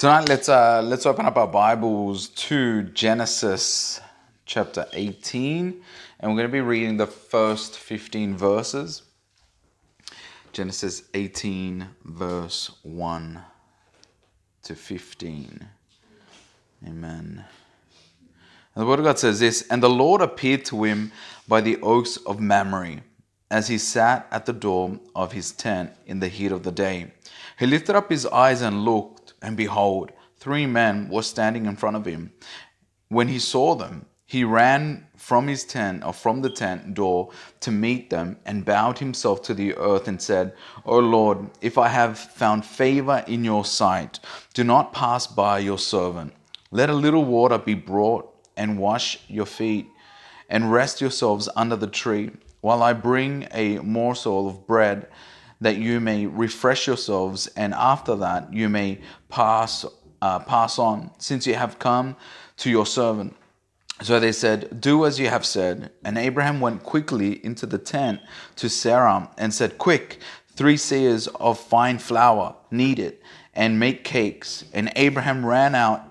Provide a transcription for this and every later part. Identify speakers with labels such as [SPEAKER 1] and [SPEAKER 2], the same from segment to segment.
[SPEAKER 1] Tonight, let's uh, let's open up our Bibles to Genesis chapter 18, and we're going to be reading the first 15 verses. Genesis 18, verse 1 to 15. Amen. And the Word of God says this And the Lord appeared to him by the oaks of Mamre, as he sat at the door of his tent in the heat of the day. He lifted up his eyes and looked and behold, three men were standing in front of him. When he saw them, he ran from his tent or from the tent door to meet them and bowed himself to the earth and said, O Lord, if I have found favor in your sight, do not pass by your servant. Let a little water be brought and wash your feet and rest yourselves under the tree while I bring a morsel of bread that you may refresh yourselves, and after that you may pass uh, pass on, since you have come to your servant. So they said, Do as you have said. And Abraham went quickly into the tent to Sarah and said, Quick, three seahs of fine flour, knead it, and make cakes. And Abraham ran out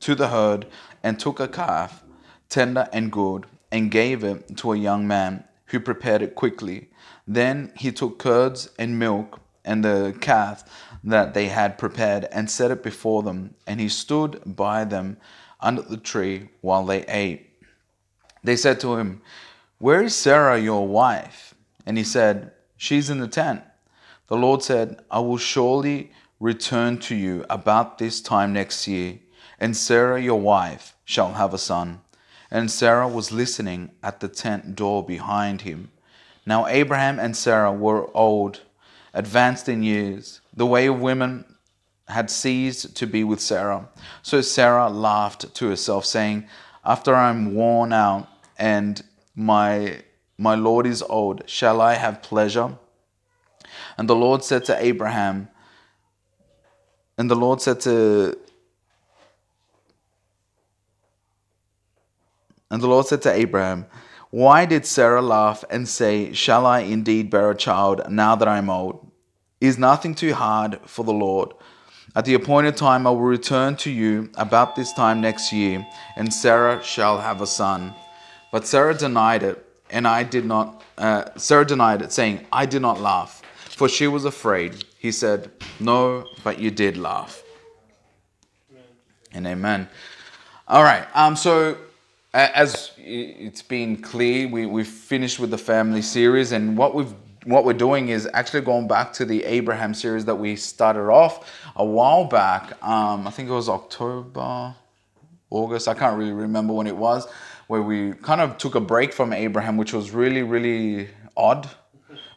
[SPEAKER 1] to the herd and took a calf, tender and good, and gave it to a young man who prepared it quickly. Then he took curds and milk and the calf that they had prepared and set it before them, and he stood by them under the tree while they ate. They said to him, Where is Sarah your wife? And he said, She's in the tent. The Lord said, I will surely return to you about this time next year, and Sarah your wife shall have a son. And Sarah was listening at the tent door behind him. Now Abraham and Sarah were old, advanced in years. The way of women had ceased to be with Sarah. So Sarah laughed to herself, saying, After I am worn out and my my Lord is old, shall I have pleasure? And the Lord said to Abraham, and the Lord said to And the Lord said to Abraham, Why did Sarah laugh and say, Shall I indeed bear a child now that I am old? Is nothing too hard for the Lord? At the appointed time I will return to you about this time next year, and Sarah shall have a son. But Sarah denied it, and I did not. Uh, Sarah denied it, saying, I did not laugh, for she was afraid. He said, No, but you did laugh. Amen. And amen. All right. Um. So as it's been clear, we, we've finished with the family series, and what we've what we're doing is actually going back to the Abraham series that we started off a while back. Um, I think it was October, August. I can't really remember when it was, where we kind of took a break from Abraham, which was really, really odd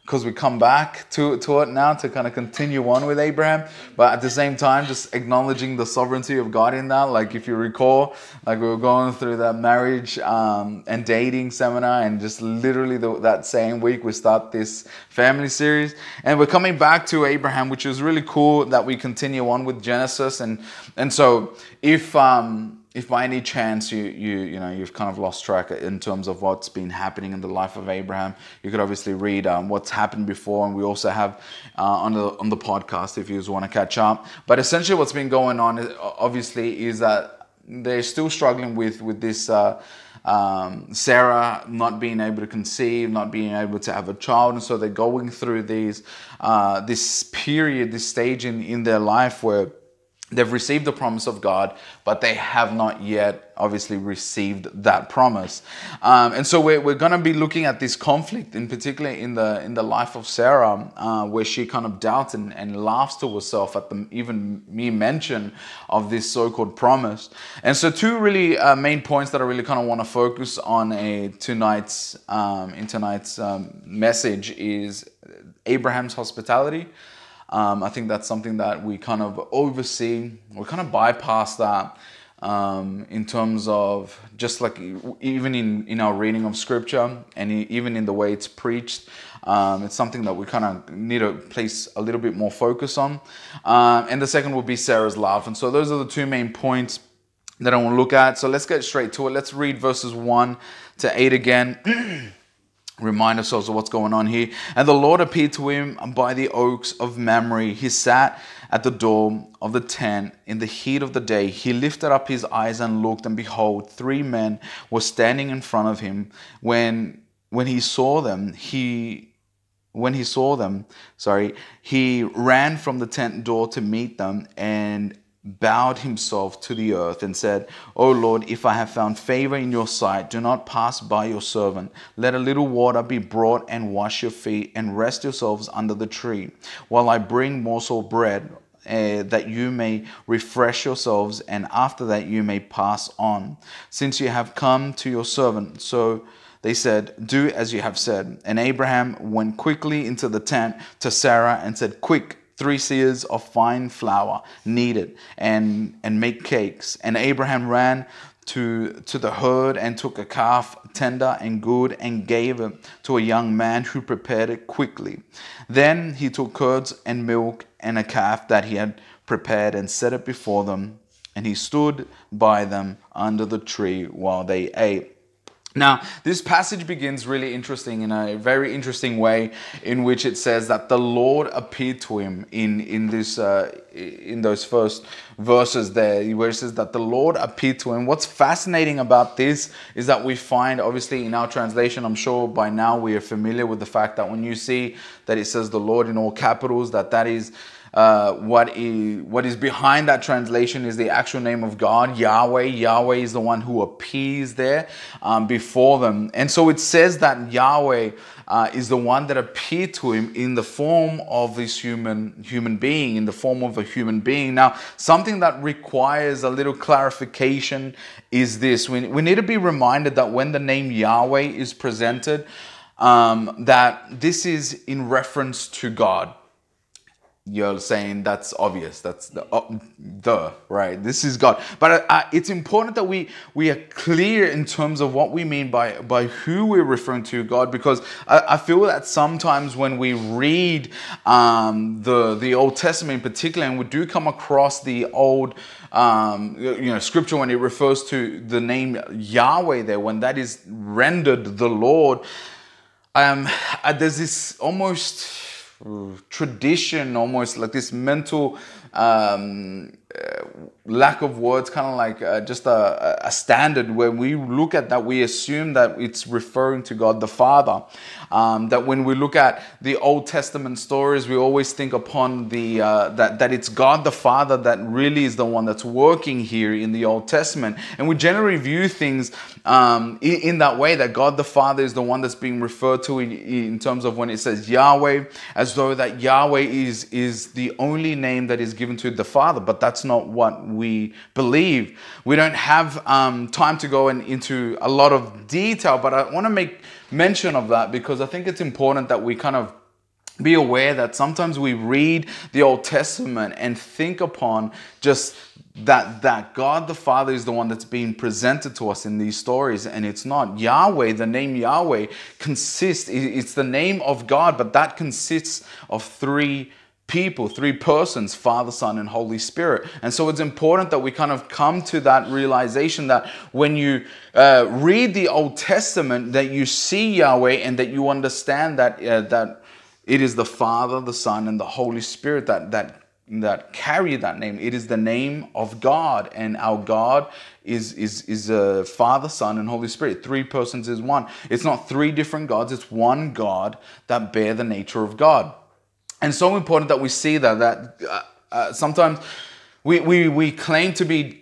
[SPEAKER 1] because we come back to, to it now to kind of continue on with Abraham, but at the same time, just acknowledging the sovereignty of God in that. Like, if you recall, like we were going through that marriage um, and dating seminar, and just literally the, that same week, we start this family series. And we're coming back to Abraham, which is really cool that we continue on with Genesis. And, and so, if, um, if by any chance you you you know you've kind of lost track in terms of what's been happening in the life of Abraham, you could obviously read um, what's happened before, and we also have uh, on the on the podcast if you want to catch up. But essentially, what's been going on is, obviously is that they're still struggling with with this. Uh, um, Sarah not being able to conceive, not being able to have a child, and so they're going through these uh, this period, this stage in in their life where They've received the promise of God, but they have not yet obviously received that promise. Um, and so we're, we're going to be looking at this conflict, in particular in the in the life of Sarah, uh, where she kind of doubts and, and laughs to herself at the even me mention of this so-called promise. And so two really uh, main points that I really kind of want to focus on a tonight's um, in tonight's um, message is Abraham's hospitality um, I think that's something that we kind of oversee. We kind of bypass that um, in terms of just like even in, in our reading of scripture and even in the way it's preached. Um, it's something that we kind of need to place a little bit more focus on. Um, and the second would be Sarah's love. And so those are the two main points that I want to look at. So let's get straight to it. Let's read verses 1 to 8 again. remind ourselves of what's going on here. And the Lord appeared to him by the oaks of Mamre. He sat at the door of the tent in the heat of the day. He lifted up his eyes and looked, and behold, three men were standing in front of him. When when he saw them, he when he saw them, sorry, he ran from the tent door to meet them and bowed himself to the earth and said, O Lord, if I have found favor in your sight, do not pass by your servant. Let a little water be brought and wash your feet and rest yourselves under the tree, while I bring morsel bread. Uh, that you may refresh yourselves, and after that you may pass on, since you have come to your servant. So they said, Do as you have said. And Abraham went quickly into the tent to Sarah and said, Quick, three seahs of fine flour kneaded and, and make cakes. And Abraham ran to, to the herd and took a calf tender and good and gave it to a young man who prepared it quickly. Then he took curds and milk and a calf that he had prepared and set it before them. And he stood by them under the tree while they ate. Now, this passage begins really interesting in a very interesting way, in which it says that the Lord appeared to him in in this uh, in those first verses there, where it says that the Lord appeared to him. What's fascinating about this is that we find, obviously, in our translation, I'm sure by now we are familiar with the fact that when you see that it says the Lord in all capitals, that that is uh, what, is, what is behind that translation is the actual name of God, Yahweh. Yahweh is the one who appears there um, before them. And so it says that Yahweh uh, is the one that appeared to him in the form of this human, human being, in the form of a human being. Now, something that requires a little clarification is this. We, we need to be reminded that when the name Yahweh is presented, um, that this is in reference to God you're saying that's obvious that's the, uh, the right? This is god. But uh, uh, it's important that we we are clear in terms of what we mean by by who we're referring to god because i, I feel that sometimes when we read um, the the old testament in particular and we do come across the old um, you know scripture when it refers to the name yahweh there when that is rendered the lord um, uh, there's this almost tradition, almost like this mental um, uh, lack of words, kind of like uh, just a, a, standard. When we look at that, we assume that it's referring to God the Father. Um, that when we look at the Old Testament stories, we always think upon the uh, that that it's God the Father that really is the one that's working here in the Old Testament, and we generally view things um, in, in, that way that God the Father is the one that's being referred to in, in terms of when it says Yahweh, as though that Yahweh is is the only name that is given to the Father, but that's not what we believe. We don't have um, time to go in, into a lot of detail, but I want to make mention of that because I think it's important that we kind of be aware that sometimes we read the Old Testament and think upon just that that God the Father is the one that's being presented to us in these stories and it's not Yahweh. The name Yahweh consists it's the name of God but that consists of three people, three persons, Father, Son, and Holy Spirit. And so it's important that we kind of come to that realization that when you uh, read the Old Testament, that you see Yahweh and that you understand that uh, that it is the Father, the Son, and the Holy Spirit that that that carry that name. It is the name of God, and our God is is is a uh, Father, Son, and Holy Spirit. Three persons is one. It's not three different gods. It's one God that bear the nature of God and so important that we see that that uh, uh, sometimes we, we we claim to be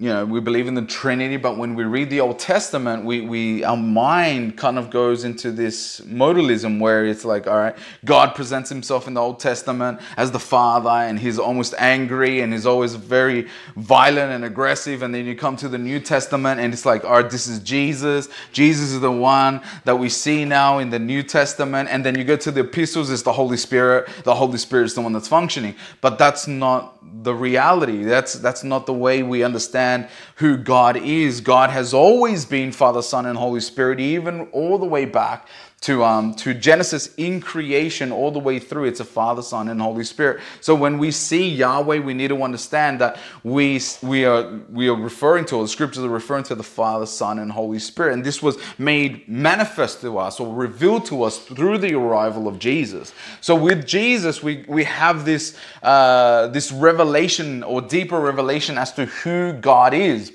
[SPEAKER 1] you know we believe in the trinity but when we read the old testament we, we our mind kind of goes into this modalism where it's like all right god presents himself in the old testament as the father and he's almost angry and he's always very violent and aggressive and then you come to the new testament and it's like all right this is jesus. Jesus is the one that we see now in the new testament and then you go to the epistles it's the holy spirit. The holy spirit is the one that's functioning. But that's not the reality. That's that's not the way we understand understand who God is. God has always been Father, Son, and Holy Spirit, even all the way back to um, to Genesis in creation all the way through. It's a Father, Son, and Holy Spirit. So when we see Yahweh, we need to understand that we we are we are referring to, or the scriptures are referring to the Father, Son, and Holy Spirit, and this was made manifest to us or revealed to us through the arrival of Jesus. So with Jesus, we we have this uh, this revelation or deeper revelation as to who God is.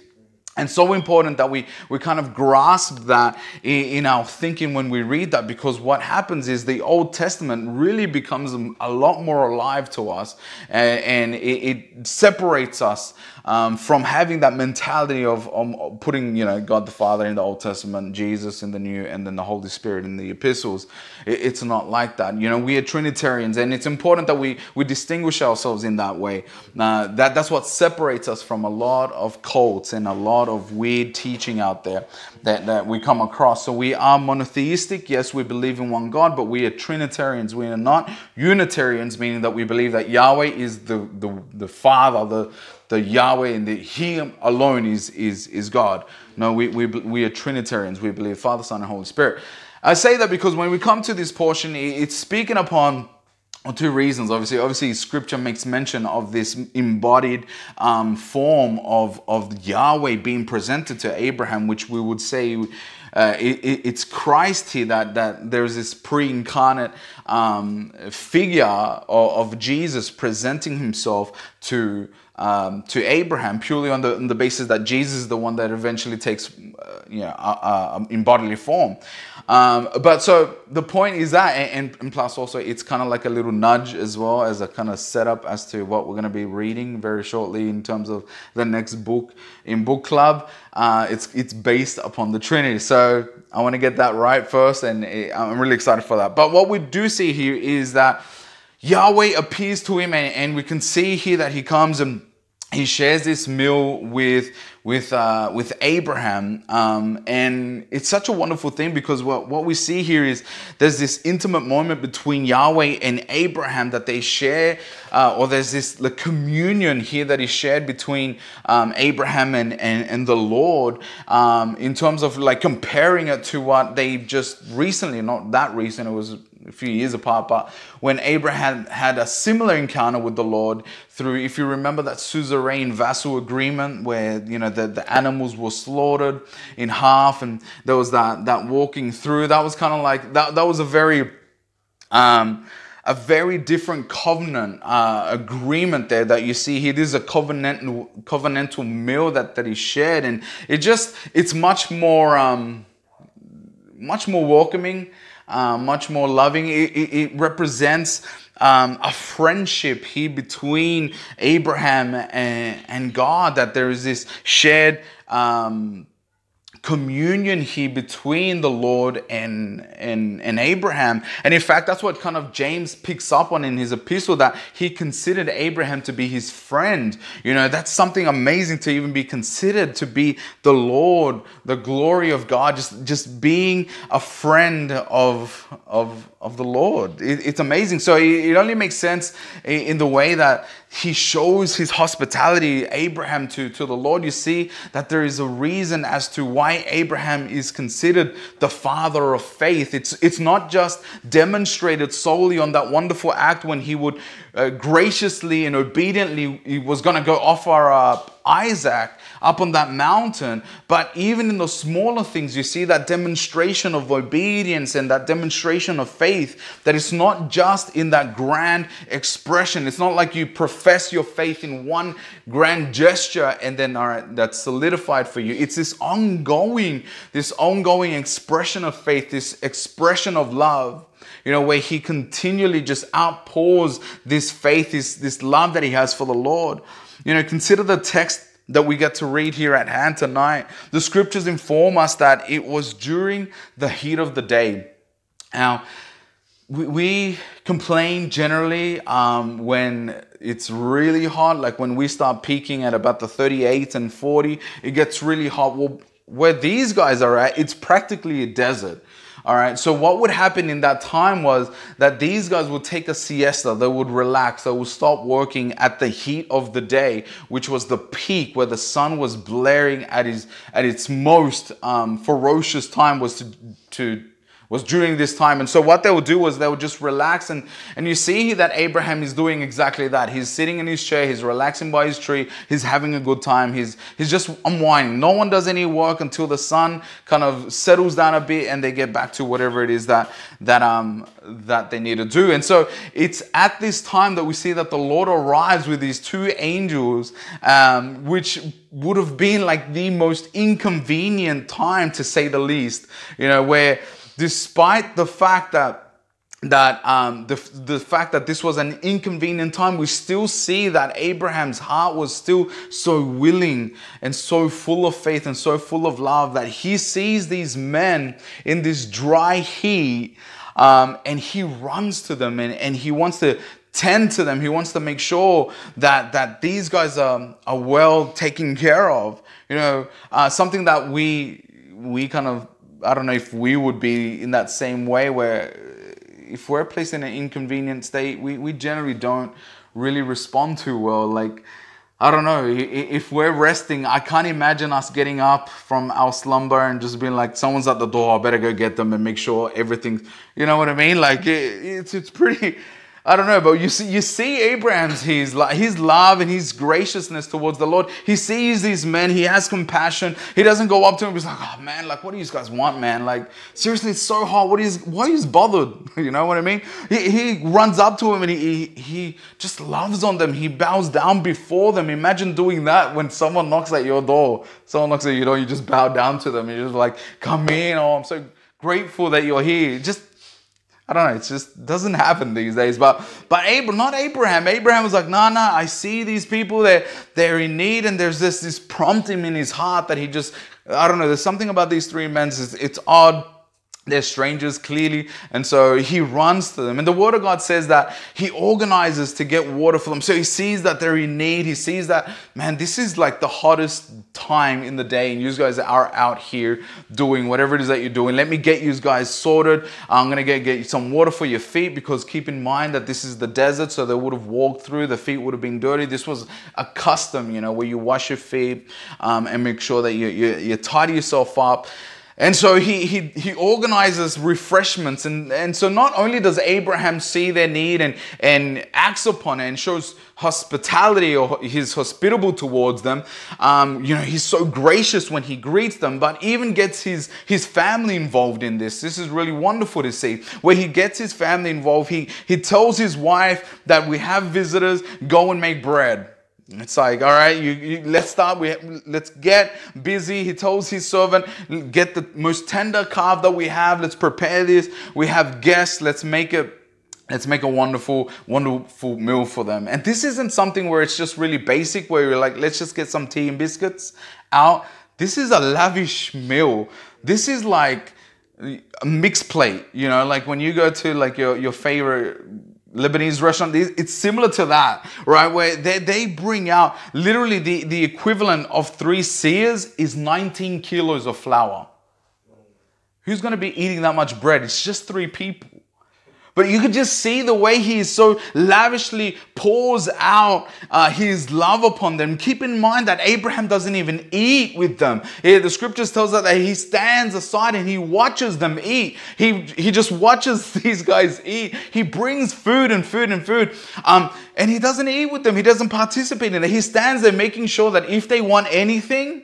[SPEAKER 1] And so important that we, we kind of grasp that in, in, our thinking when we read that, because what happens is the Old Testament really becomes a lot more alive to us and, and it, it, separates us um, from having that mentality of um, putting, you know, God the Father in the Old Testament, Jesus in the New, and then the Holy Spirit in the epistles. It, it's not like that. You know, we are Trinitarians, and it's important that we, we distinguish ourselves in that way. Uh, that, that's what separates us from a lot of cults and a lot of weird teaching out there that, that we come across. So we are monotheistic. Yes, we believe in one God, but we are Trinitarians. We are not Unitarians, meaning that we believe that Yahweh is the, the, the Father, the, the Yahweh and the He alone is is is God. No, we we we are Trinitarians. We believe Father, Son, and Holy Spirit. I say that because when we come to this portion, it's speaking upon two reasons. Obviously, obviously, Scripture makes mention of this embodied um, form of of Yahweh being presented to Abraham, which we would say. Uh, it, it's Christ here that, that there's this pre-incarnate um, figure of, of Jesus presenting himself to um, to Abraham purely on the, on the basis that Jesus is the one that eventually takes, uh, you know, uh, uh, in bodily form. Um, but so the point is that, and, and plus also it's kind of like a little nudge as well as a kind of setup as to what we're going to be reading very shortly in terms of the next book in book club. Uh, it's it's based upon the Trinity, so I want to get that right first, and it, I'm really excited for that. But what we do see here is that Yahweh appears to him, and, and we can see here that he comes and he shares this meal with with uh, with Abraham, um, and it's such a wonderful thing because what what we see here is there's this intimate moment between Yahweh and Abraham that they share, uh, or there's this the communion here that is shared between um, Abraham and, and and the Lord um, in terms of like comparing it to what they just recently, not that recent, it was a few years apart, but when Abraham had a similar encounter with the Lord through, if you remember that suzerain vassal agreement where, you know, the, the animals were slaughtered in half and there was that, that walking through, that was kind of like, that, that was a very, um, a very different covenant uh, agreement there that you see here. This is a covenantal covenantal meal that that he shared, and it just it's much more um, much more welcoming uh, much more loving. It, it, it represents um, a friendship here between Abraham and, and, God, that there is this shared um, communion here between the Lord and, and, and Abraham. And in fact, that's what kind of James picks up on in his epistle that he considered Abraham to be his friend. You know, that's something amazing to even be considered to be the Lord, the glory of God, just, just being a friend of, of, of the Lord. It, it's amazing. So it, it only makes sense in the way that he shows his hospitality, Abraham, to, to the Lord. You see that there is a reason as to why Abraham is considered the father of faith. It's, it's not just demonstrated solely on that wonderful act when he would uh, graciously and obediently, he was going to go offer up Isaac up on that mountain. But even in the smaller things, you see that demonstration of obedience and that demonstration of faith that it's not just in that grand expression. It's not like you profess your faith in one grand gesture and then all right, that's solidified for you. It's this ongoing, this ongoing expression of faith, this expression of love you know, where he continually just outpours this faith, this, this love that he has for the Lord. You know, consider the text that we get to read here at hand tonight. The scriptures inform us that it was during the heat of the day. Now, we, complain generally um, when it's really hot, like when we start peaking at about the 38 and 40, it gets really hot. Well, where these guys are at, it's practically a desert. All right. So what would happen in that time was that these guys would take a siesta. They would relax. They would stop working at the heat of the day, which was the peak where the sun was blaring at its at its most um, ferocious time was to to was during this time. And so what they would do was they would just relax and and you see that Abraham is doing exactly that. He's sitting in his chair, he's relaxing by his tree, he's having a good time, he's he's just unwinding. No one does any work until the sun kind of settles down a bit and they get back to whatever it is that that um that they need to do. And so it's at this time that we see that the Lord arrives with these two angels, um, which would have been like the most inconvenient time to say the least, you know, where despite the fact that that um, the, the fact that this was an inconvenient time, we still see that Abraham's heart was still so willing and so full of faith and so full of love that he sees these men in this dry heat um, and he runs to them and, and he wants to tend to them. He wants to make sure that, that these guys are, are well taken care of. You know, uh, something that we, we kind of I don't know if we would be in that same way where if we're placed in an inconvenient state, we, we generally don't really respond too well. Like, I don't know, if we're resting, I can't imagine us getting up from our slumber and just being like, someone's at the door, I better go get them and make sure everything's, you know what I mean? Like, it, it's, it's pretty, I don't know, but you see, you see Abraham's his, his love and his graciousness towards the Lord. He sees these men, he has compassion. He doesn't go up to him be like, oh man, like what do you guys want, man? Like seriously, it's so hard. What is why is bothered? You know what I mean? He, he runs up to him and he, he he just loves on them. He bows down before them. Imagine doing that when someone knocks at your door. Someone knocks at your door, you just bow down to them. You're just like, come in. Oh, I'm so grateful that you're here. Just I don't know. It just doesn't happen these days. But but Abraham, not Abraham. Abraham was like, nah, nah. I see these people. They're they're in need, and there's this this prompting in his heart that he just I don't know. There's something about these three men. It's, it's odd they're strangers clearly. And so he runs to them. And the word of God says that he organizes to get water for them. So he sees that they're in need. He sees that, man, this is like the hottest time in the day. And you guys are out here doing whatever it is that you're doing. Let me get you guys sorted. I'm going to get, get you some water for your feet because keep in mind that this is the desert. So they would have walked through. The feet would have been dirty. This was a custom, you know, where you wash your feet um, and make sure that you, you, you tidy yourself up. And so he, he, he organizes refreshments. And, and so not only does Abraham see their need and, and acts upon it and shows hospitality or he's hospitable towards them, um, you know, he's so gracious when he greets them, but even gets his, his family involved in this. This is really wonderful to see where he gets his family involved. He, he tells his wife that we have visitors, go and make bread. It's like, all right, you, you, let's start. We let's get busy. He tells his servant, get the most tender calf that we have. Let's prepare this. We have guests. Let's make it. Let's make a wonderful, wonderful meal for them. And this isn't something where it's just really basic, where you're like, let's just get some tea and biscuits out. This is a lavish meal. This is like a mixed plate. You know, like when you go to like your your favorite Lebanese restaurant, it's similar to that, right? Where they, they bring out literally the, the equivalent of three seahs is 19 kilos of flour. Who's going to be eating that much bread? It's just three people. But you could just see the way he so lavishly pours out uh, his love upon them. Keep in mind that Abraham doesn't even eat with them. Yeah, the scriptures tells us that he stands aside and he watches them eat. He, he just watches these guys eat. He brings food and food and food. Um, and he doesn't eat with them. He doesn't participate in it. He stands there making sure that if they want anything,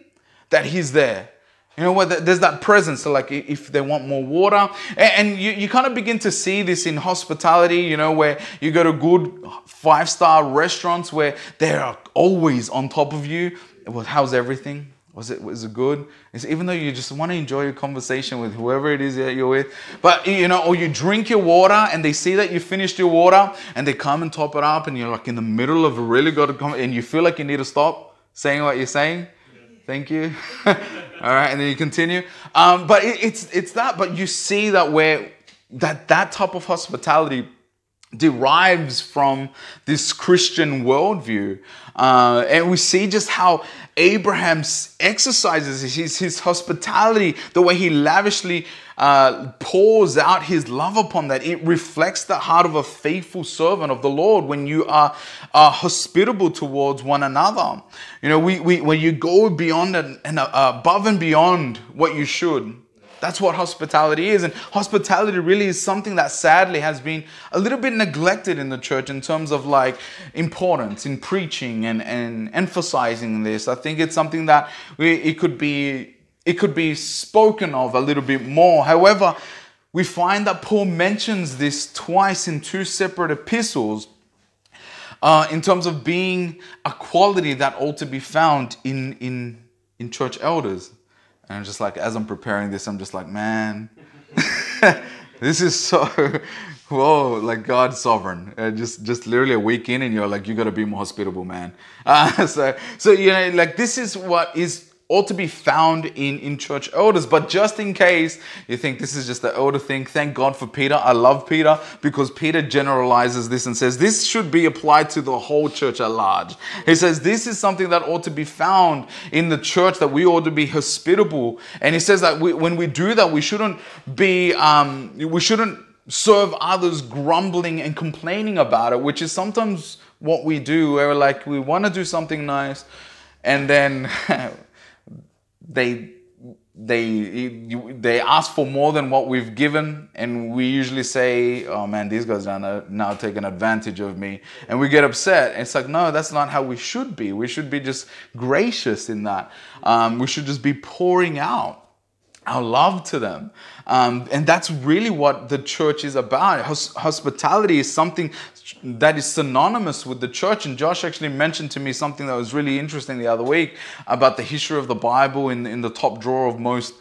[SPEAKER 1] that he's there. You know what? There's that presence. So like if they want more water, and you, you kind of begin to see this in hospitality. You know where you go to good five star restaurants where they are always on top of you. Well, how's everything? Was it was it good? It's even though you just want to enjoy your conversation with whoever it is that you're with, but you know, or you drink your water and they see that you finished your water and they come and top it up, and you're like in the middle of a really good conversation, and you feel like you need to stop saying what you're saying. Thank you. All right, and then you continue. Um, but it, it's it's that. But you see that where that that type of hospitality derives from this Christian worldview. Uh, and we see just how Abraham exercises his, his hospitality, the way he lavishly uh, pours out his love upon that. It reflects the heart of a faithful servant of the Lord when you are, hospitable towards one another. You know, we, we, when you go beyond and, and above and beyond what you should, That's what hospitality is. And hospitality really is something that sadly has been a little bit neglected in the church in terms of like importance in preaching and, and emphasizing this. I think it's something that we, it could be it could be spoken of a little bit more. However, we find that Paul mentions this twice in two separate epistles uh, in terms of being a quality that ought to be found in, in, in church elders. And I'm just like, as I'm preparing this, I'm just like, man, this is so, whoa, like God's sovereign. Uh, just, just literally a week in, and you're like, you got to be more hospitable, man. Uh, so, so you know, like this is what is ought to be found in, in church elders. But just in case you think this is just the elder thing, thank God for Peter. I love Peter because Peter generalizes this and says this should be applied to the whole church at large. He says this is something that ought to be found in the church, that we ought to be hospitable. And he says that we, when we do that, we shouldn't be, um, we shouldn't serve others grumbling and complaining about it, which is sometimes what we do, where like we want to do something nice and then they they they ask for more than what we've given and we usually say oh man these guys are now taking advantage of me. And we get upset. And it's like no that's not how we should be. We should be just gracious in that. Um, we should just be pouring out our love to them. Um, and that's really what the church is about. Hos- hospitality is something that is synonymous with the church. And Josh actually mentioned to me something that was really interesting the other week about the history of the Bible in, in the top drawer of most,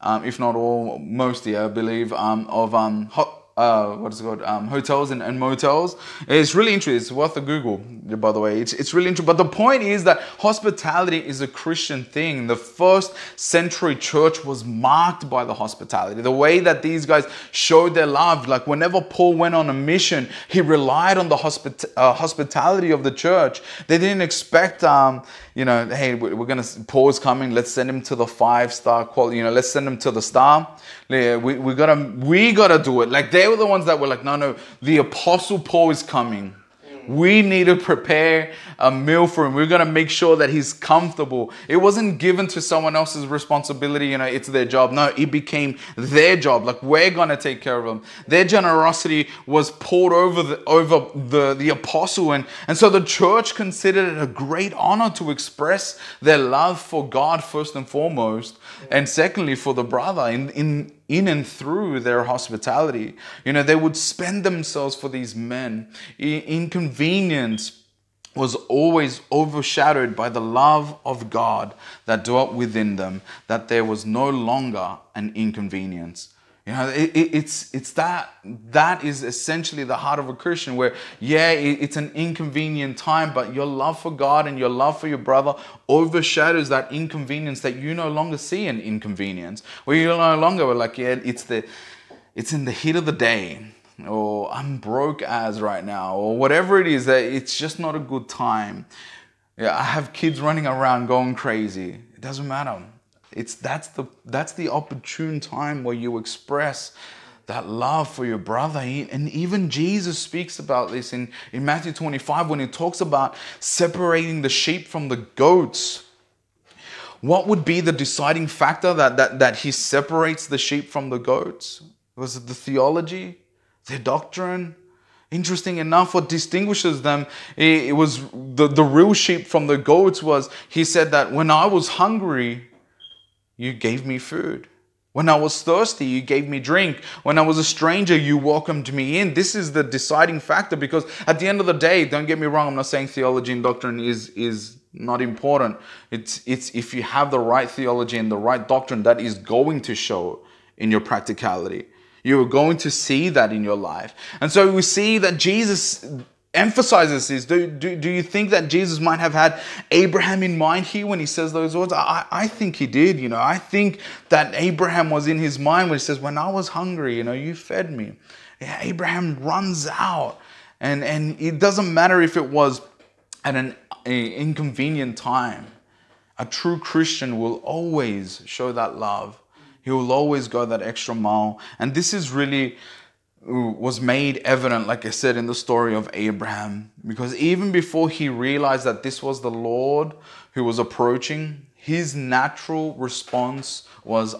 [SPEAKER 1] um, if not all, most, yeah, I believe, um, of um, ho- uh, what is it called? Um, hotels and, and, motels. It's really interesting. It's worth a Google, by the way. It's, it's really interesting. But the point is that hospitality is a Christian thing. The first century church was marked by the hospitality. The way that these guys showed their love, like whenever Paul went on a mission, he relied on the hospit- uh, hospitality of the church. They didn't expect, um, you know, hey, we're to, Paul's coming, let's send him to the five star quality, you know, let's send him to the star. We, we gotta, we gotta do it. Like they were the ones that were like, no, no, the apostle Paul is coming. We need to prepare a meal for him. We're going to make sure that he's comfortable. It wasn't given to someone else's responsibility, you know, it's their job. No, it became their job. Like we're going to take care of them. Their generosity was poured over the, over the, the apostle. And, and so the church considered it a great honor to express their love for God first and foremost. And secondly, for the brother in, in, in and through their hospitality. You know, they would spend themselves for these men. Inconvenience was always overshadowed by the love of God that dwelt within them, that there was no longer an inconvenience. You know, it, it, it's it's that that is essentially the heart of a Christian. Where yeah, it, it's an inconvenient time, but your love for God and your love for your brother overshadows that inconvenience that you no longer see an inconvenience. Where you no longer were like yeah, it's the it's in the heat of the day, or I'm broke as right now, or whatever it is that it's just not a good time. Yeah, I have kids running around going crazy. It doesn't matter it's that's the that's the opportune time where you express that love for your brother. And even Jesus speaks about this in, in Matthew 25 when he talks about separating the sheep from the goats. What would be the deciding factor that, that, that he separates the sheep from the goats? Was it the theology, their doctrine? Interesting enough, what distinguishes them, it was the, the real sheep from the goats was he said that when I was hungry, you gave me food. When I was thirsty, you gave me drink. When I was a stranger, you welcomed me in. This is the deciding factor because at the end of the day, don't get me wrong, I'm not saying theology and doctrine is, is not important. It's, it's if you have the right theology and the right doctrine, that is going to show in your practicality. You're going to see that in your life. And so we see that Jesus emphasizes this. Do, do, do you think that Jesus might have had Abraham in mind here when he says those words? I, I think he did. You know, I think that Abraham was in his mind when he says, When I was hungry, you know, you fed me. Yeah, Abraham runs out. And, and it doesn't matter if it was at an inconvenient time. A true Christian will always show that love. He will always go that extra mile. And this is really was made evident, like I said, in the story of Abraham. Because even before he realized that this was the Lord who was approaching, his natural response was,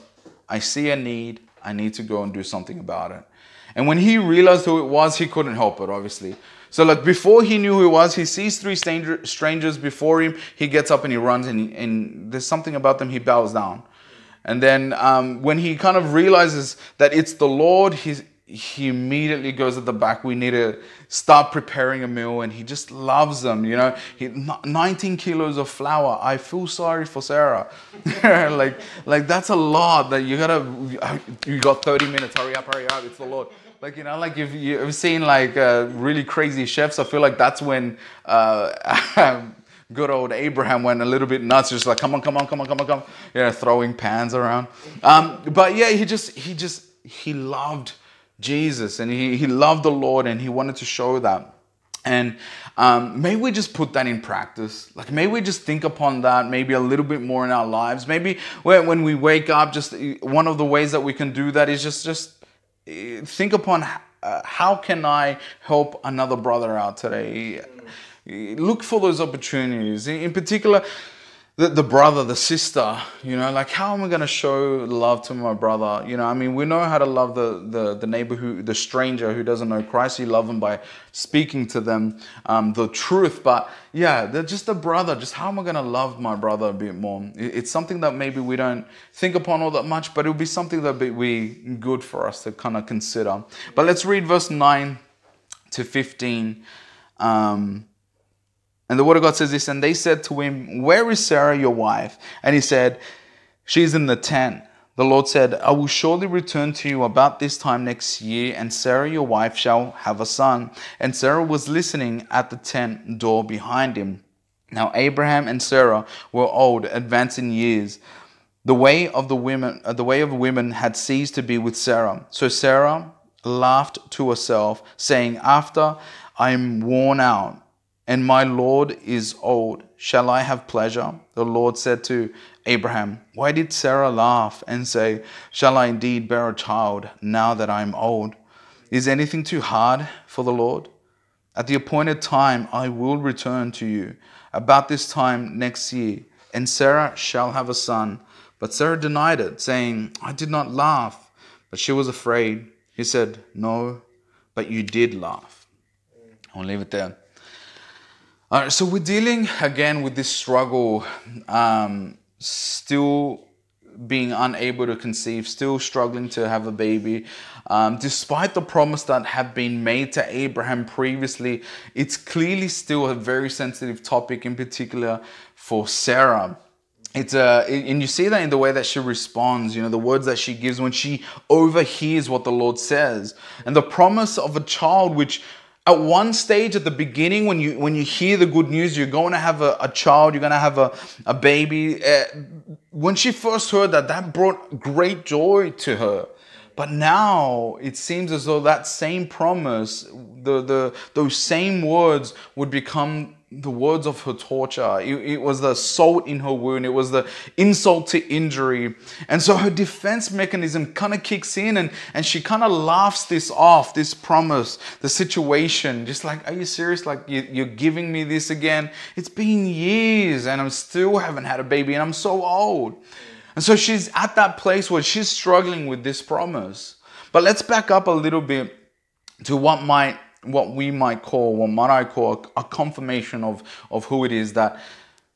[SPEAKER 1] I see a need. I need to go and do something about it. And when he realized who it was, he couldn't help it, obviously. So, like, before he knew who it was, he sees three stranger, strangers before him. He gets up and he runs, and, he, and there's something about them, he bows down. And then um, when he kind of realizes that it's the Lord, he's, he immediately goes at the back. We need to start preparing a meal, and he just loves them. You know, he, 19 kilos of flour. I feel sorry for Sarah. like, like that's a lot. That you gotta. You got 30 minutes. Hurry up, hurry up. It's the Lord. Like you know, like if you've seen like uh, really crazy chefs, I feel like that's when. Uh, good old Abraham went a little bit nuts, just like, come on, come on, come on, come on, come on, yeah, throwing pans around. Um, but yeah, he just, he just, he loved Jesus and he, he loved the Lord and he wanted to show that. And um, may we just put that in practice. Like, may we just think upon that maybe a little bit more in our lives. Maybe when, we wake up, just one of the ways that we can do that is just, just eh, think upon uh, how can I help another brother out today? Look for those opportunities. In particular, the, the brother, the sister, you know, like how am I going to show love to my brother? You know, I mean, we know how to love the, the, the neighbor who, the stranger who doesn't know Christ. You love them by speaking to them um, the truth. But yeah, they're just a brother. Just how am I going to love my brother a bit more? It's something that maybe we don't think upon all that much, but it would be something that would be good for us to kind of consider. But let's read verse 9 to 15. Um, and the word of God says this, and they said to him, Where is Sarah, your wife? And he said, She's in the tent. The Lord said, I will surely return to you about this time next year, and Sarah, your wife, shall have a son. And Sarah was listening at the tent door behind him. Now Abraham and Sarah were old, advanced in years. The way of the women, uh, the way of women had ceased to be with Sarah. So Sarah laughed to herself, saying, After I am worn out and my Lord is old. Shall I have pleasure? The Lord said to Abraham, Why did Sarah laugh and say, Shall I indeed bear a child now that I am old? Is anything too hard for the Lord? At the appointed time I will return to you, about this time next year, and Sarah shall have a son. But Sarah denied it, saying, I did not laugh. But she was afraid. He said, No, but you did laugh. I'll leave it there. All right, so we're dealing again with this struggle, um, still being unable to conceive, still struggling to have a baby. Um, despite the promise that had been made to Abraham previously, it's clearly still a very sensitive topic, in particular for Sarah. It's a, and you see that in the way that she responds, you know, the words that she gives when she overhears what the Lord says. And the promise of a child, which at one stage at the beginning when you when you hear the good news you're going to have a, a child you're going to have a, a baby uh, when she first heard that that brought great joy to her. But now it seems as though that same promise the, the those same words would become the words of her torture. It, it, was the salt in her wound. It was the insult to injury. And so her defense mechanism kind of kicks in and, and she kind of laughs this off, this promise, the situation. Just like, are you serious? Like, you, you're giving me this again? It's been years and I still haven't had a baby and I'm so old. And so she's at that place where she's struggling with this promise. But let's back up a little bit to what might what we might call, what might I call a, confirmation of, of who it is that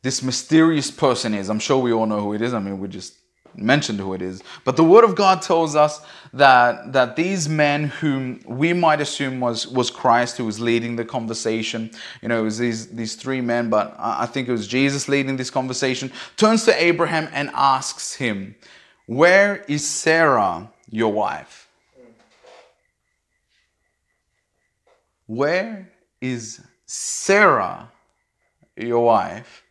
[SPEAKER 1] this mysterious person is. I'm sure we all know who it is. I mean, we just mentioned who it is. But the word of God tells us that that these men whom we might assume was was Christ who was leading the conversation, you know, it was these these three men, but I think it was Jesus leading this conversation, turns to Abraham and asks him, "Where is Sarah, your wife?" Where is Sarah, your wife?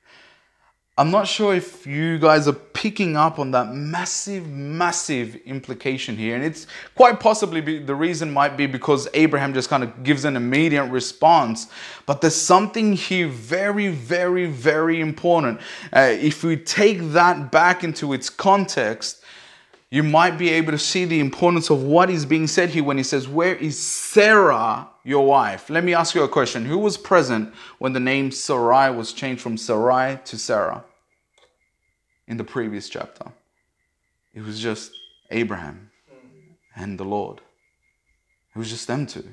[SPEAKER 1] I'm not sure if you guys are picking up on that massive, massive implication here. And it's quite possibly be, the reason might be because Abraham just kind of gives an immediate response. But there's something here very, very, very important. Uh, if we take that back into its context, you might be able to see the importance of what is being said here when he says, Where is Sarah, your wife? Let me ask you a question. Who was present when the name Sarai was changed from Sarai to Sarah in the previous chapter? It was just Abraham and the Lord. It was just them two.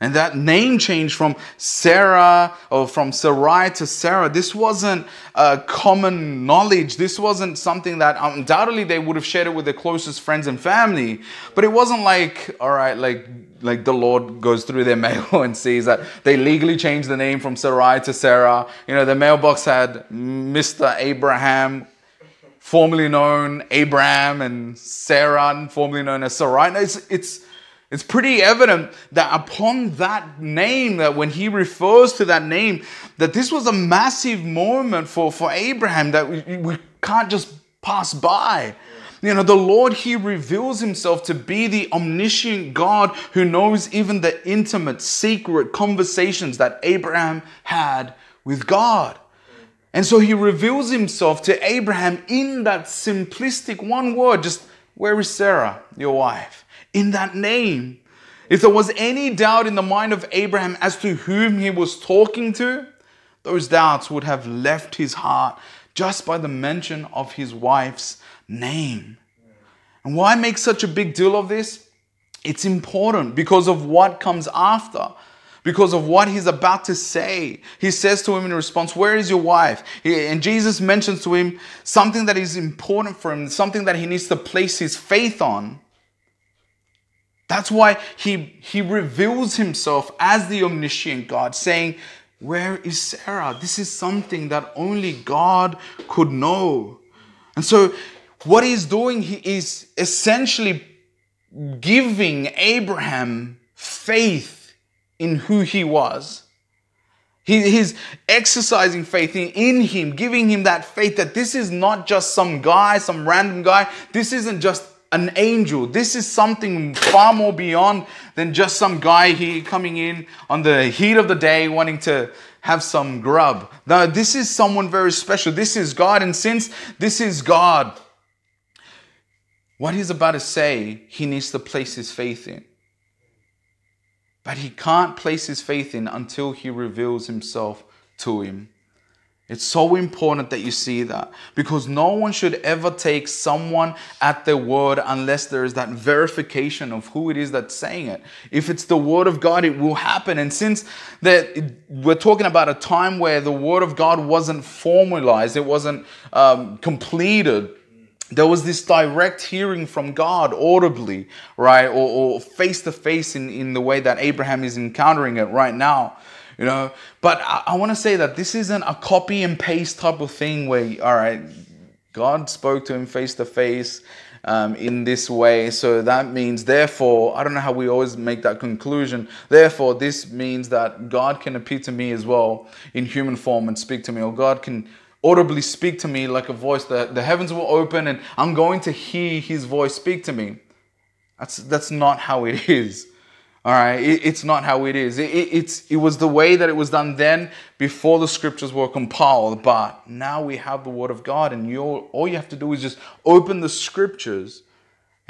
[SPEAKER 1] And that name change from Sarah or from Sarai to Sarah, this wasn't a common knowledge. This wasn't something that undoubtedly they would have shared it with their closest friends and family. But it wasn't like, all right, like like the Lord goes through their mail and sees that they legally changed the name from Sarai to Sarah. You know, the mailbox had Mr. Abraham, formerly known Abraham, and Sarah, formerly known as Sarai. It's it's it's pretty evident that upon that name, that when he refers to that name, that this was a massive moment for, for Abraham that we, we can't just pass by. You know, the Lord, He reveals Himself to be the omniscient God who knows even the intimate, secret conversations that Abraham had with God. And so He reveals Himself to Abraham in that simplistic one word just, Where is Sarah, your wife? in that name. If there was any doubt in the mind of Abraham as to whom he was talking to, those doubts would have left his heart just by the mention of his wife's name. And why make such a big deal of this? It's important because of what comes after, because of what he's about to say. He says to him in response, Where is your wife? And Jesus mentions to him something that is important for him, something that he needs to place his faith on. That's why he, he reveals himself as the omniscient God, saying, Where is Sarah? This is something that only God could know. And so, what he's doing, he is essentially giving Abraham faith in who he was. He, he's exercising faith in, in him, giving him that faith that this is not just some guy, some random guy. This isn't just an angel. This is something far more beyond than just some guy here coming in on the heat of the day wanting to have some grub. No, this is someone very special. This is God. And since this is God, what he's about to say, he needs to place his faith in. But he can't place his faith in until he reveals himself to him. It's so important that you see that because no one should ever take someone at their word unless there is that verification of who it is that's saying it. If it's the word of God, it will happen. And since that we're talking about a time where the word of God wasn't formalized, it wasn't um, completed. There was this direct hearing from God audibly, right? Or face to face in, the way that Abraham is encountering it right now you know. But I, I want to say that this isn't a copy and paste type of thing where, all right, God spoke to him face to face in this way. So that means, therefore, I don't know how we always make that conclusion. Therefore, this means that God can appear to me as well in human form and speak to me, or God can audibly speak to me like a voice. The, the heavens will open and I'm going to hear his voice speak to me. That's, that's not how it is. All right, it, it's not how it is. It, it, it's, it was the way that it was done then before the scriptures were compiled, but now we have the word of God, and you all you have to do is just open the scriptures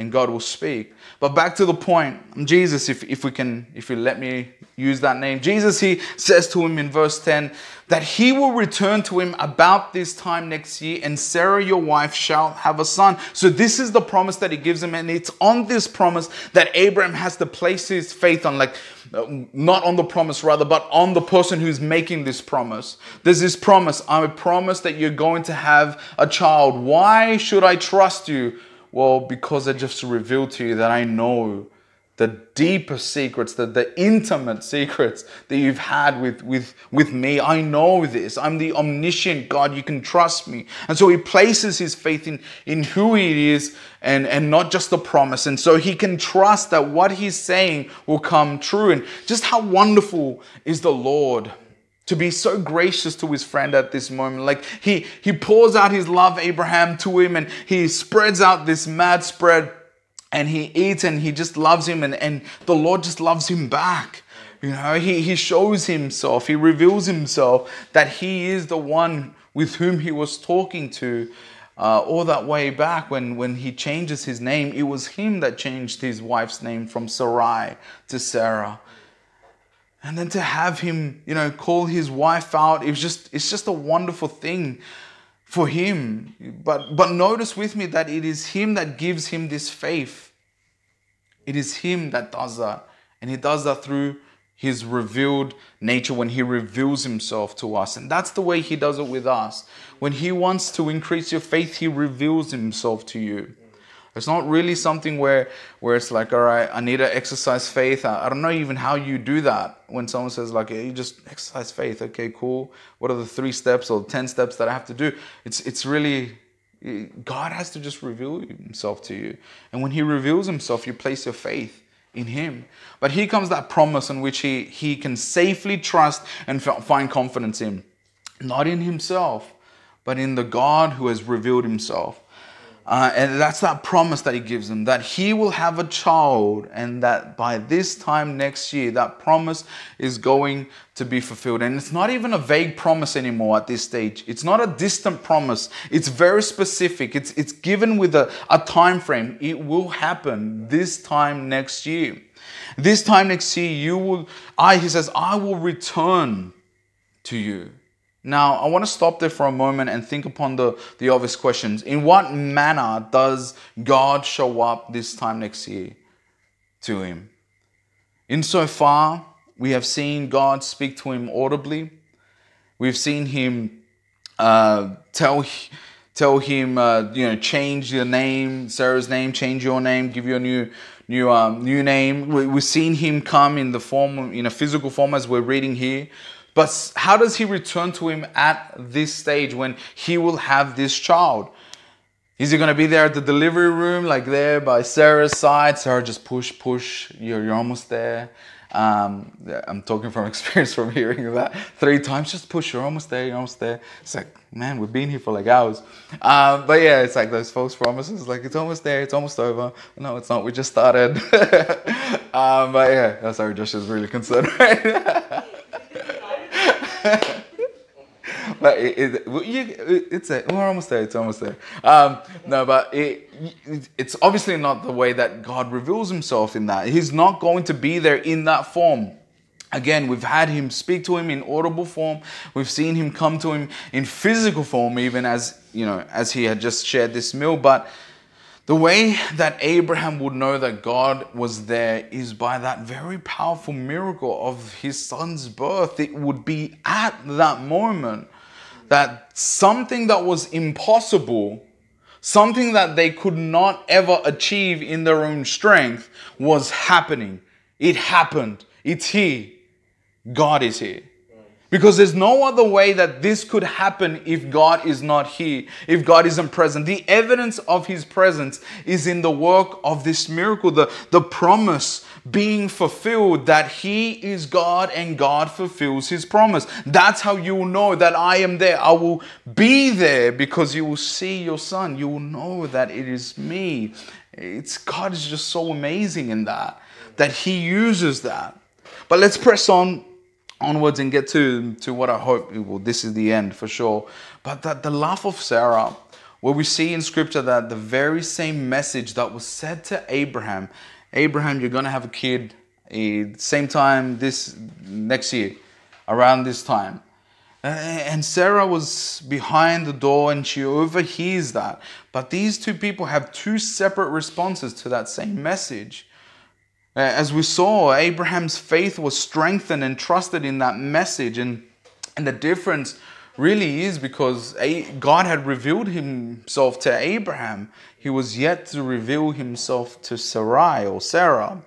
[SPEAKER 1] and God will speak. But back to the point, Jesus, if, if we can, if you let me use that name, Jesus, he says to him in verse 10 that he will return to him about this time next year, and Sarah, your wife, shall have a son. So this is the promise that he gives him, and it's on this promise that Abraham has to place his faith on, like uh, not on the promise rather, but on the person who's making this promise. There's this promise, I promise that you're going to have a child. Why should I trust you? Well, because I just revealed to you that I know the deeper secrets, the, the intimate secrets that you've had with, with, with me. I know this. I'm the omniscient God. You can trust me. And so he places his faith in, in who he is and, and not just the promise. And so he can trust that what he's saying will come true. And just how wonderful is the Lord to be so gracious to his friend at this moment. Like he, he pours out his love, Abraham, to him and he spreads out this mad spread and he eats and he just loves him and, and the Lord just loves him back. You know, he, he shows himself, he reveals himself that he is the one with whom he was talking to uh, all that way back when, when he changes his name. It was him that changed his wife's name from Sarai to Sarah and then to have him you know call his wife out it was just it's just a wonderful thing for him. But but notice with me that it is him that gives him this faith. It is him that does that. And he does that through his revealed nature when he reveals himself to us. And that's the way he does it with us. When he wants to increase your faith, he reveals himself to you. It's not really something where, where it's like, all right, I need to exercise faith. I, I don't know even how you do that. When someone says like, you just exercise faith. Okay, cool. What are the three steps or 10 steps that I have to do? It's, it's really, God has to just reveal himself to you. And when he reveals himself, you place your faith in him. But here comes that promise in which he, he can safely trust and find confidence in. Not in himself, but in the God who has revealed himself. Uh, and that's that promise that he gives them that he will have a child, and that by this time next year, that promise is going to be fulfilled. And it's not even a vague promise anymore at this stage. It's not a distant promise. It's very specific. It's, it's given with a, a time frame. It will happen this time next year. This time next year, you will, I, he says, I will return to you. Now, I want to stop there for a moment and think upon the, the obvious questions. In what manner does God show up this time next year to him? Insofar, we have seen God speak to him audibly. We've seen him uh, tell, tell him, uh, you know, change your name, Sarah's name, change your name, give you a new, new, um, new name. We, we've seen him come in the form, in a physical form, as we're reading here. But how does he return to him at this stage when he will have this child? Is he going to be there at the delivery room, like there by Sarah's side? Sarah, just push, push. You're, you're almost there. Um, I'm talking from experience from hearing that three times. Just push. You're almost there. You're almost there. It's like, man, we've been here for like hours. Um, but yeah, it's like those false promises. Like it's almost there. It's almost over. No, it's not. We just started. um, but yeah, sorry, Josh is really concerned. but it, it, it's a, we're almost there. It's almost there. Um, no, but it, it's obviously not the way that God reveals Himself in that. He's not going to be there in that form. Again, we've had him speak to him in audible form. We've seen him come to him in physical form, even as you know, as he had just shared this meal. But the way that Abraham would know that God was there is by that very powerful miracle of his son's birth. It would be at that moment that something that was impossible, something that they could not ever achieve in their own strength, was happening. It happened. It's here. God is here. Because there's no other way that this could happen if God is not here, if God isn't present. The evidence of his presence is in the work of this miracle, the, the promise being fulfilled that he is God and God fulfills his promise. That's how you will know that I am there. I will be there because you will see your son. You will know that it is me. It's God is just so amazing in that, that he uses that. But let's press on onwards and get to, to what I hope, well, this is the end for sure. But that the life of Sarah, where we see in scripture that the very same message that was said to Abraham, Abraham, you're to have a kid, eh, same time this next year, around this time. And Sarah was behind the door and she overhears that. But these two people have two separate responses to that same message. Uh, as we saw, Abraham's faith was strengthened and trusted in that message. And, and the difference really is because God had revealed himself to Abraham. He was yet to reveal himself to Sarai or Sarah.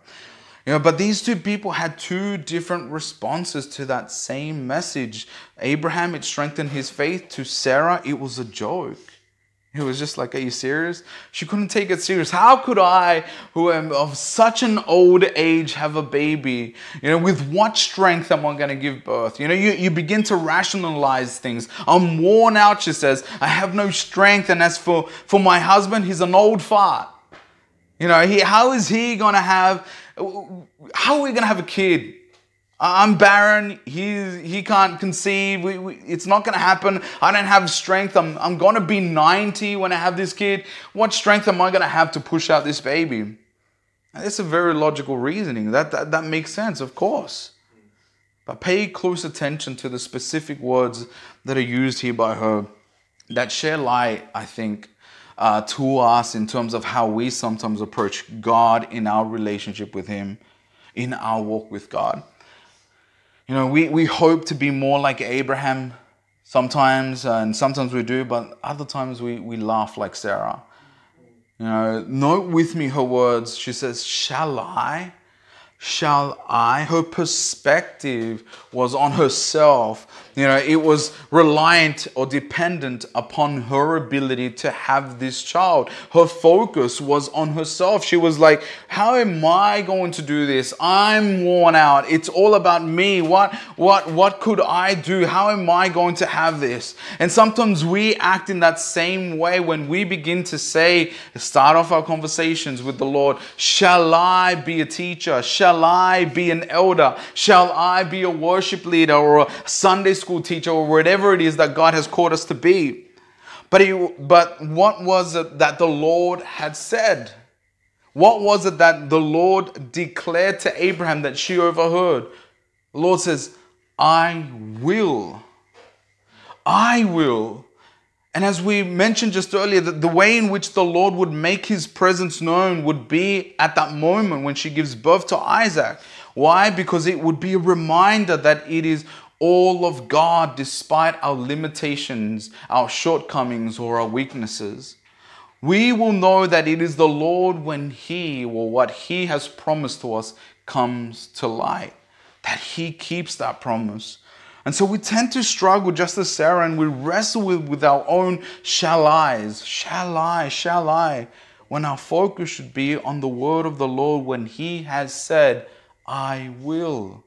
[SPEAKER 1] You know, but these two people had two different responses to that same message. Abraham, it strengthened his faith. To Sarah, it was a joke. It was just like, are you serious? She couldn't take it serious. How could I, who am of such an old age, have a baby? You know, with what strength am I going to give birth? You know, you, you begin to rationalize things. I'm worn out, she says. I have no strength. And as for, for my husband, he's an old fart. You know, he, how is he going to have, how are we going to have a kid? I'm barren. He, he can't conceive. We, we, it's not going to happen. I don't have strength. I'm, I'm going to be 90 when I have this kid. What strength am I going to have to push out this baby? That's a very logical reasoning. That, that, that makes sense, of course. But pay close attention to the specific words that are used here by her. that share light, I think, uh, to us in terms of how we sometimes approach God in our relationship with Him, in our walk with God. You know, we, we hope to be more like Abraham sometimes, uh, and sometimes we do, but other times we, we laugh like Sarah. You know, note with me her words. She says, Shall I? Shall I? Her perspective was on herself. You know, it was reliant or dependent upon her ability to have this child. Her focus was on herself. She was like, How am I going to do this? I'm worn out. It's all about me. What what what could I do? How am I going to have this? And sometimes we act in that same way when we begin to say, start off our conversations with the Lord, shall I be a teacher? Shall Shall I be an elder? Shall I be a worship leader or a Sunday school teacher or whatever it is that God has called us to be? But, he, but what was it that the Lord had said? What was it that the Lord declared to Abraham that she overheard? The Lord says, I will. I will. And as we mentioned just earlier, that the way in which the Lord would make his presence known would be at that moment when she gives birth to Isaac. Why? Because it would be a reminder that it is all of God despite our limitations, our shortcomings, or our weaknesses. We will know that it is the Lord when He or what He has promised to us comes to light, that He keeps that promise. And so we tend to struggle just as Sarah and we wrestle with, with our own shall I's, shall I, shall I, when our focus should be on the word of the Lord when He has said, I will.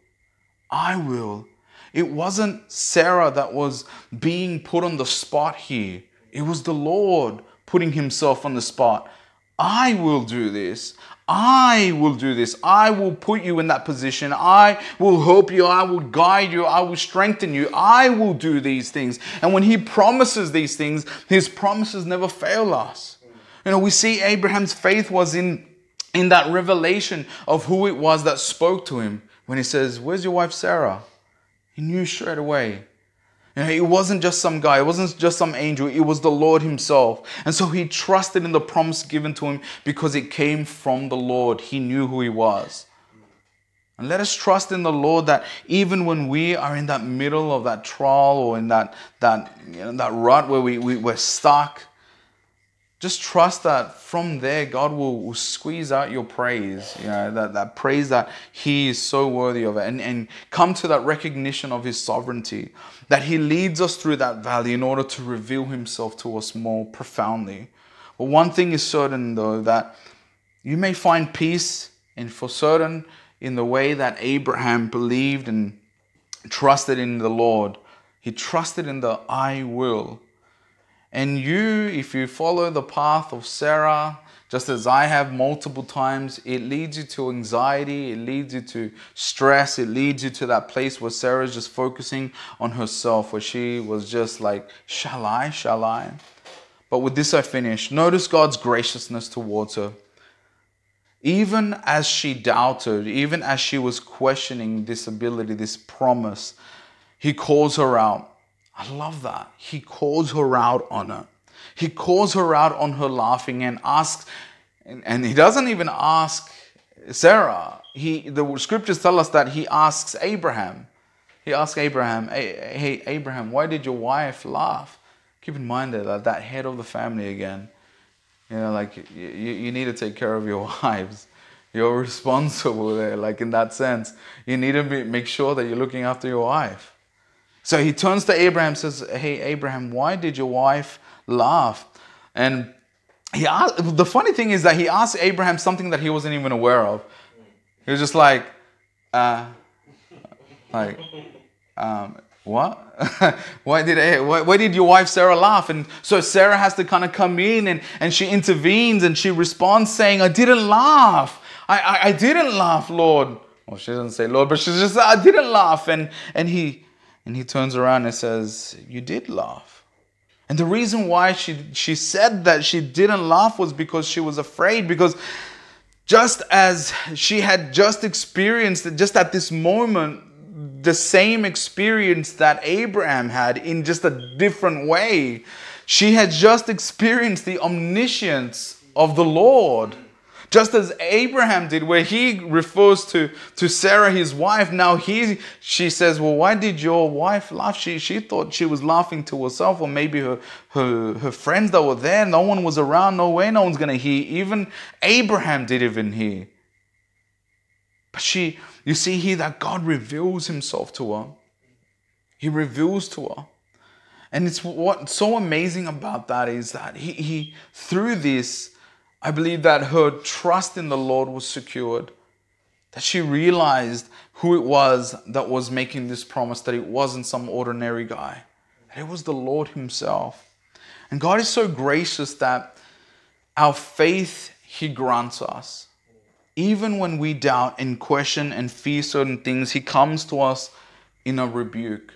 [SPEAKER 1] I will. It wasn't Sarah that was being put on the spot here, it was the Lord putting Himself on the spot. I will do this. I will do this. I will put you in that position. I will help you. I will guide you. I will strengthen you. I will do these things. And when he promises these things, his promises never fail us. You know, we see Abraham's faith was in, in that revelation of who it was that spoke to him when he says, Where's your wife Sarah? He knew straight away. It wasn't just some guy, it wasn't just some angel, it was the Lord Himself. And so he trusted in the promise given to him because it came from the Lord. He knew who He was. And let us trust in the Lord that even when we are in that middle of that trial or in that, that, you know, that rut where we, we, we're stuck, just trust that from there God will, will, squeeze out your praise, you know, that, that praise that He is so worthy of it, and, and come to that recognition of His sovereignty, that He leads us through that valley in order to reveal Himself to us more profoundly. But one thing is certain though, that you may find peace, and for certain, in the way that Abraham believed and trusted in the Lord. He trusted in the I will and you, if you follow the path of Sarah, just as I have multiple times, it leads you to anxiety, it leads you to stress, it leads you to that place where Sarah's just focusing on herself, where she was just like, Shall I? Shall I? But with this, I finish. Notice God's graciousness towards her. Even as she doubted, even as she was questioning this ability, this promise, He calls her out. I love that. He calls her out on it. He calls her out on her laughing and asks, and, and he doesn't even ask Sarah. He, the scriptures tell us that he asks Abraham. He asks Abraham, hey, Abraham, why did your wife laugh? Keep in mind that, that head of the family again. You know, like you, you need to take care of your wives. You're responsible there, like in that sense. You need to be, make sure that you're looking after your wife. So he turns to Abraham and says, Hey, Abraham, why did your wife laugh? And he asked, the funny thing is that he asked Abraham something that he wasn't even aware of. He was just like, uh, like, um, what? why did why, why, did your wife Sarah laugh? And so Sarah has to kind of come in and, and she intervenes and she responds saying, I didn't laugh. I, I, I didn't laugh, Lord. Well, she doesn't say Lord, but she just I didn't laugh. And and he and he turns around and says, You did laugh. And the reason why she, she said that she didn't laugh was because she was afraid. Because just as she had just experienced, just at this moment, the same experience that Abraham had in just a different way, She had just experienced the omniscience of the Lord. Just as Abraham did, where he refers to, to Sarah, his wife, now he she says, Well, why did your wife laugh? She she thought she was laughing to herself, or maybe her her, her friends that were there. No one was around, no way no one's gonna hear. Even Abraham did even hear. But she, you see here that God reveals himself to her. He reveals to her. And it's what's so amazing about that is that he, he through this, I believe that her trust in the Lord was secured. That she realized who it was that was making this promise, that it wasn't some ordinary guy, that it was the Lord Himself. And God is so gracious that our faith He grants us. Even when we doubt and question and fear certain things, He comes to us in a rebuke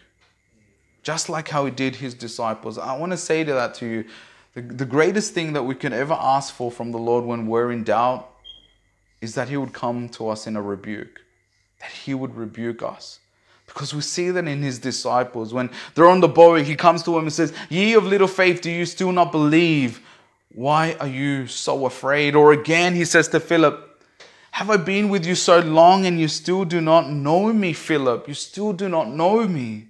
[SPEAKER 1] just like how he did his disciples. I want to say that to you the, the greatest thing that we can ever ask for from the Lord when we're in doubt is that he would come to us in a rebuke, that he would rebuke us. Because we see that in his disciples. When they're on the boat, he comes to them and says, Ye of little faith, do you still not believe? Why are you so afraid? Or again, he says to Philip, Have I been with you so long and you still do not know me, Philip? You still do not know me.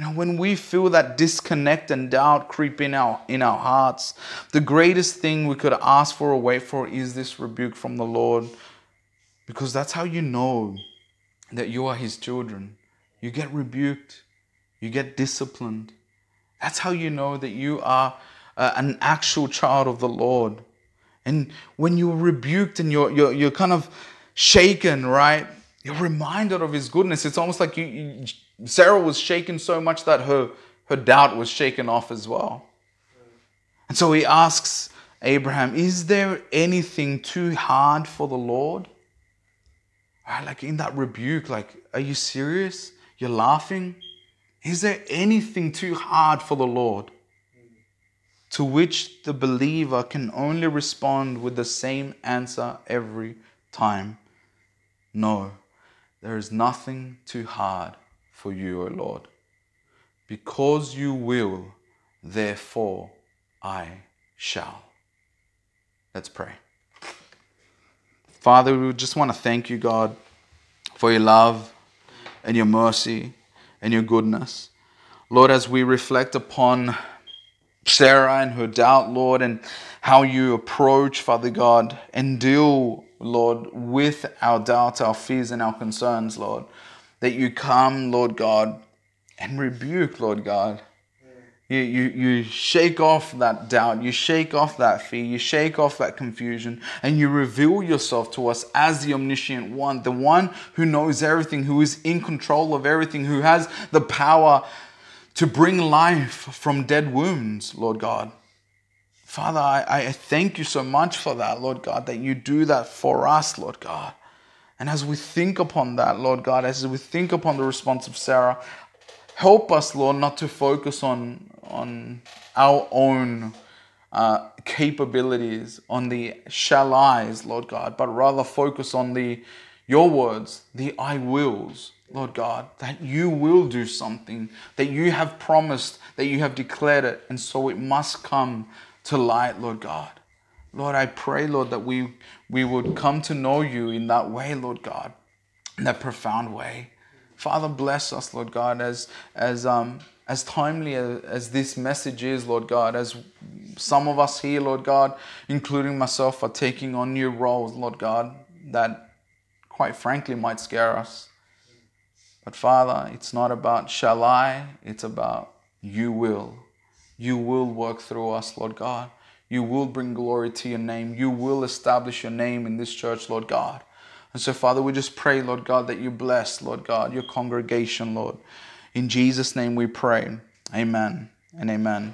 [SPEAKER 1] Now, when we feel that disconnect and doubt creep in our, in our hearts, the greatest thing we could ask for or wait for is this rebuke from the Lord, because that's how you know that you are His children. You get rebuked, you get disciplined. That's how you know that you are uh, an actual child of the Lord. And when you're rebuked and you're, you're, you're kind of shaken, right? You're reminded of His goodness. It's almost like you, you Sarah was shaken so much that her, her doubt was shaken off as well. And so he asks Abraham, Is there anything too hard for the Lord? Right, like in that rebuke, like, are you serious? You're laughing? Is there anything too hard for the Lord? To which the believer can only respond with the same answer every time No, there is nothing too hard for you, O Lord. Because you will, therefore I shall. Let's pray. Father, we just want to thank you, God, for your love and your mercy and your goodness. Lord, as we reflect upon Sarah and her doubt, Lord, and how you approach, Father God, and deal, Lord, with our doubts, our fears, and our concerns, Lord that you come, Lord God, and rebuke, Lord God. You, you, you shake off that doubt, you shake off that fear, you shake off that confusion, and you reveal yourself to us as the omniscient one, the one who knows everything, who is in control of everything, who has the power to bring life from dead wounds, Lord God. Father, I, I thank you so much for that, Lord God, that you do that for us, Lord God. And as we think upon that, Lord God, as we think upon the response of Sarah, help us, Lord, not to focus on, on our own uh, capabilities, on the shall I's, Lord God, but rather focus on the your words, the I wills, Lord God, that you will do something, that you have promised, that you have declared it, and so it must come to light, Lord God. Lord, I pray, Lord, that we, we would come to know you in that way, Lord God, in that profound way. Father, bless us, Lord God, as, as, um, as timely as, as this message is, Lord God, as some of us here, Lord God, including myself, are taking on new roles, Lord God, that quite frankly might scare us. But Father, it's not about shall I, it's about you will. You will work through us, Lord God. You will bring glory to your name. You will establish your name in this church, Lord God. And so, Father, we just pray, Lord God, that you bless, Lord God, your congregation, Lord. In Jesus' name we pray. Amen and amen.